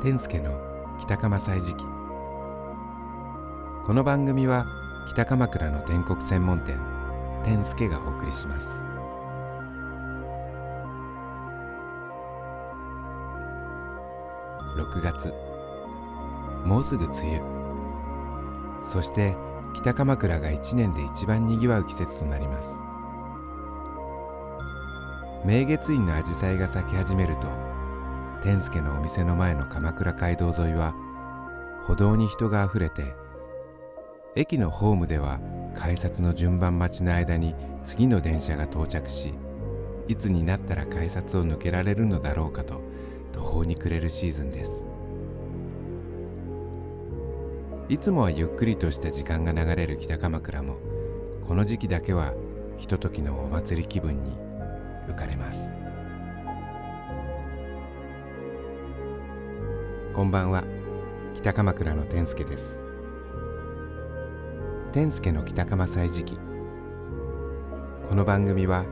天助の北鎌歳時記この番組は北鎌倉の天国専門店天助がお送りします。6月。もうすぐ梅雨。そして北鎌倉が一年で一番にぎわう季節となります。明月院の紫陽花が咲き始めると天助のお店の前の鎌倉街道沿いは歩道に人があふれて駅のホームでは改札の順番待ちの間に次の電車が到着しいつになったら改札を抜けられるのだろうかと途方に暮れるシーズンです。いつもはゆっくりとした時間が流れる北鎌倉もこの時期だけはひとときのお祭り気分に浮かれます。こんばんは。北鎌倉の天助です。天助の北鎌歳時記この番組は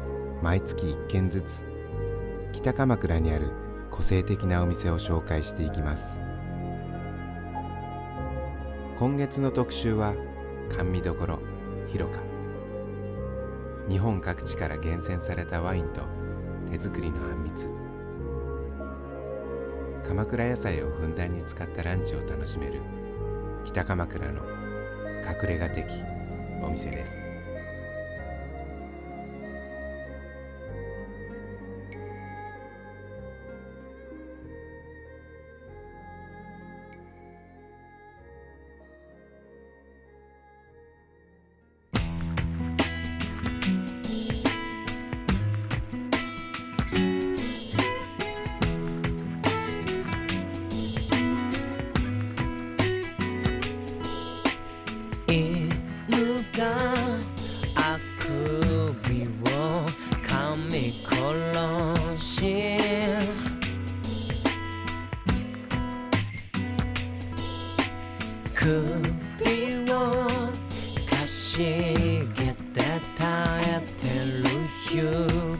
毎月1件ずつ北鎌倉にある個性的なお店を紹介していきます。今月の特集は甘味どころ広か日本各地から厳選されたワインと手作りのあんみつ。鎌倉野菜をふんだんに使ったランチを楽しめる北鎌倉の隠れ家的お店です。首をかしげて耐えてるゆ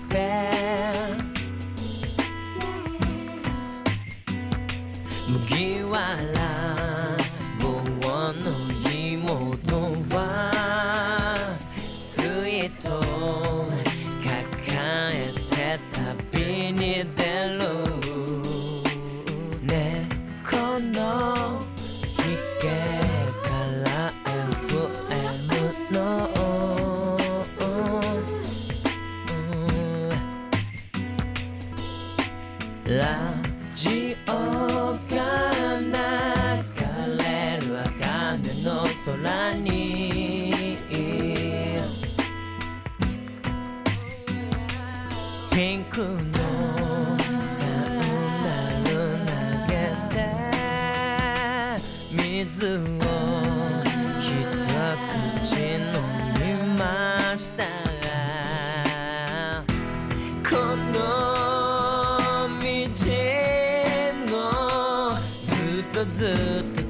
ず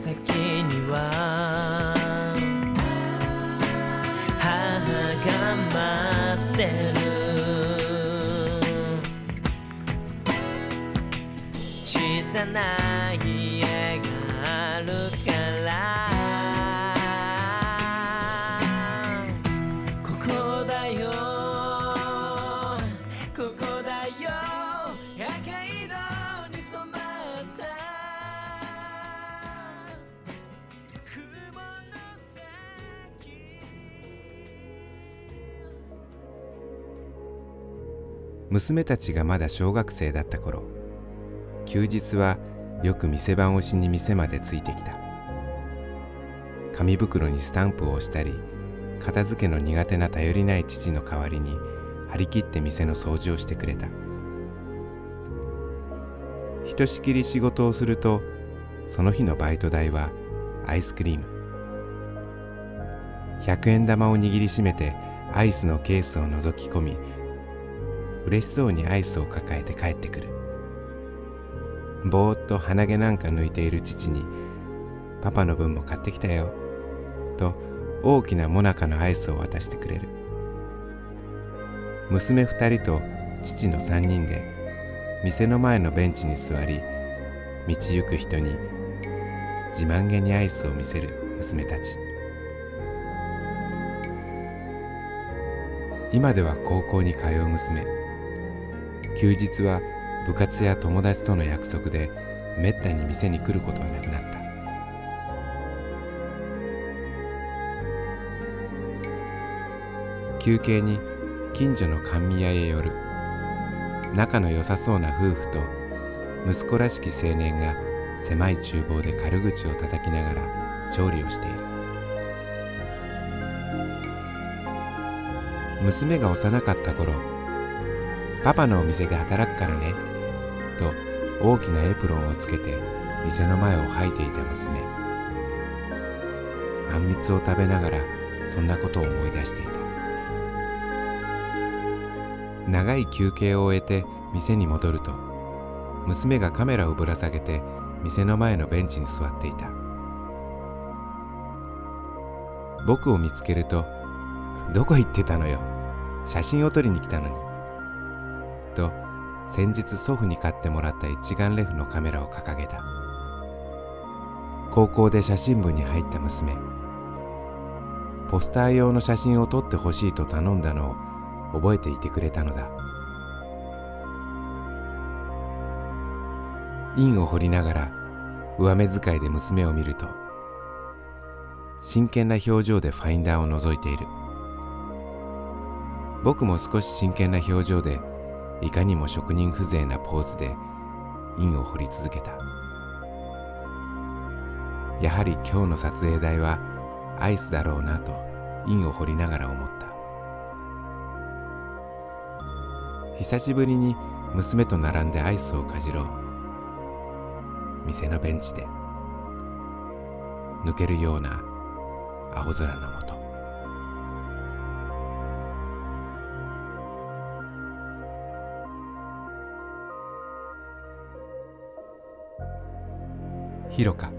娘たちがまだ小学生だった頃休日はよく店番をしに店までついてきた。紙袋にスタンプを押したり片付けの苦手な頼りない父の代わりに張り切って店の掃除をしてくれた。ひとしきり仕事をするとその日のバイト代はアイスクリーム。100円玉を握りしめてアイスのケースを覗き込み嬉しそうにアイスを抱えて帰ってくる。ぼーっと鼻毛なんか抜いている父に「パパの分も買ってきたよ」と大きなモナカのアイスを渡してくれる。娘二人と父の三人で店の前のベンチに座り道行く人に自慢げにアイスを見せる娘たち。今では高校に通う娘。休日は部活や友達との約束でめったに店に来ることはなくなった。休憩に近所の甘味屋へ寄る。仲の良さそうな夫婦と息子らしき青年が狭い厨房で軽口を叩きながら調理をしている。娘が幼かった頃パパのお店で働くからねと大きなエプロンをつけて店の前を吐いていた娘。あんみつを食べながらそんなことを思い出していた。長い休憩を終えて店に戻ると娘がカメラをぶら下げて店の前のベンチに座っていた僕を見つけると「どこ行ってたのよ。写真を撮りに来たのに」と先日祖父に買ってもらった一眼レフのカメラを掲げた。高校で写真部に入った娘。ポスター用の写真を撮ってほしいと頼んだのを覚えていてくれたのだ。印を彫りながら上目遣いで娘を見ると真剣な表情でファインダーを覗いている。僕も少し真剣な表情でいかにも職人風情なポーズで印を彫り続けた。やはり今日の撮影台はアイスだろうなと印を彫りながら思った。久しぶりに娘と並んでアイスをかじろう。店のベンチで。抜けるような青空のもとひろか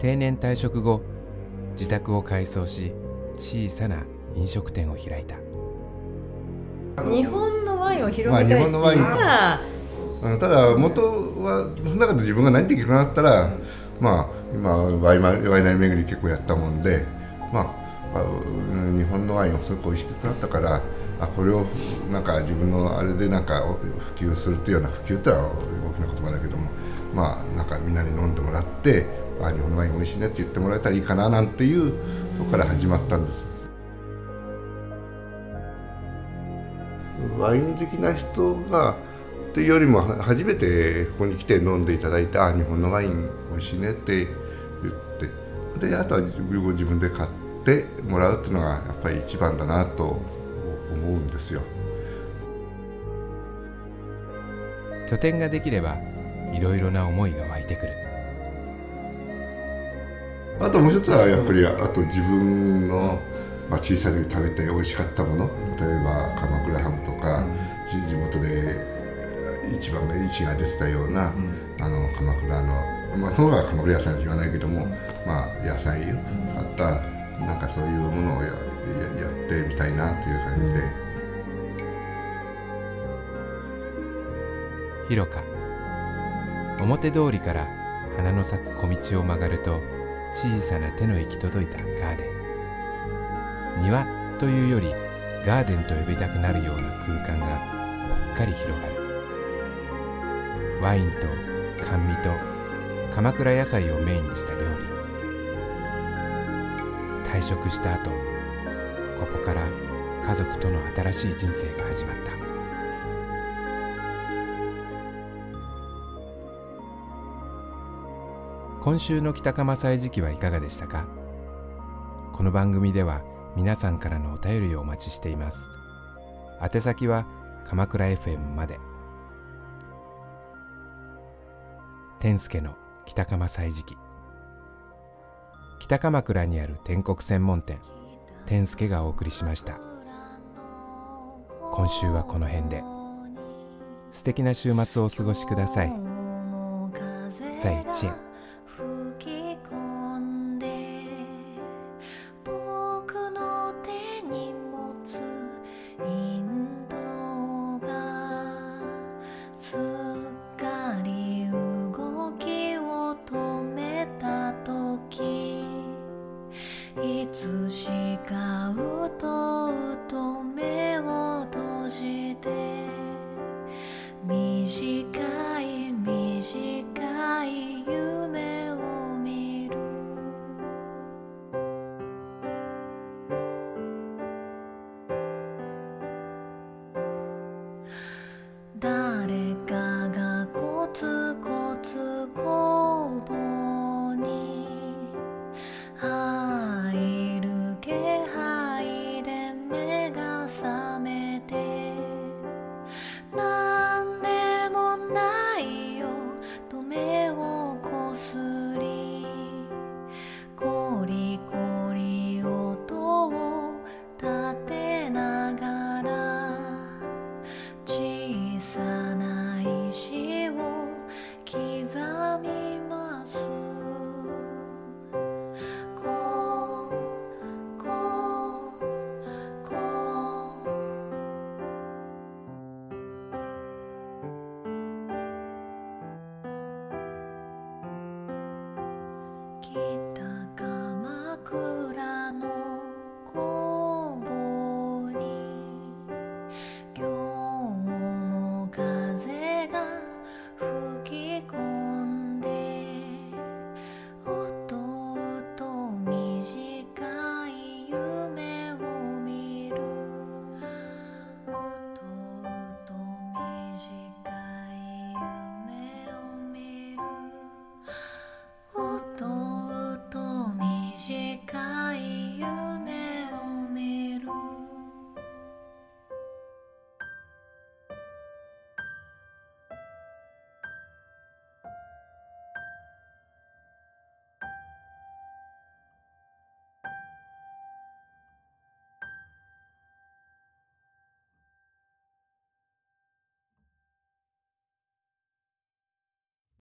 定年退職後自宅を改装し小さな飲食店を開いた。日本のワインを広まあめたいって日本のワイン。言ったら、あのただ元はその中で自分が何できるかなったら、まあ今ワイマワイナリー巡り結構やったもんで、まあ、日本のワインをすごく美味しくなったからあこれをなんか自分のあれでなんか普及するっていうような普及ってのは大きな言葉だけどもまあなんかみんなに飲んでもらってあ日本のワイン美味しいねって言ってもらえたらいいかななんていうとこから始まったんです。ワイン好きな人がっていうよりも初めてここに来て飲んでいただいてあ日本のワイン美味しいねって言ってであとは自分自分で買ってもらうっていうのがやっぱり一番だなと思うんですよ。拠点ができればいろいろな思いが湧いてくる。あともう一つはやっぱりあと自分の、まあ、小さい時食べて美味しかったもの例えば鎌倉ハムとか、地地元で一番の市が出てたような、あの鎌倉の、まあ、その方が鎌倉野菜と言わないけども、まあ、野菜を使ったなんかそういうものをやってみたいなという感じで。ひろか表通りから花の咲く小道を曲がると小さな手の行き届いたガーデン。庭というよりガーデンと呼びたくなるような空間がぽっかり広がる。ワインと甘味と鎌倉野菜をメインにした料理。退職した後ここから家族との新しい人生が始まった。今週の北鎌祭時期はいかがでしたか？この番組では皆さんからのお便りをお待ちしています。宛先は鎌倉 FM まで。天助の北鎌祭時期。北鎌倉にある天国専門店天助がお送りしました。今週はこの辺で。素敵な週末をお過ごしください。在一夜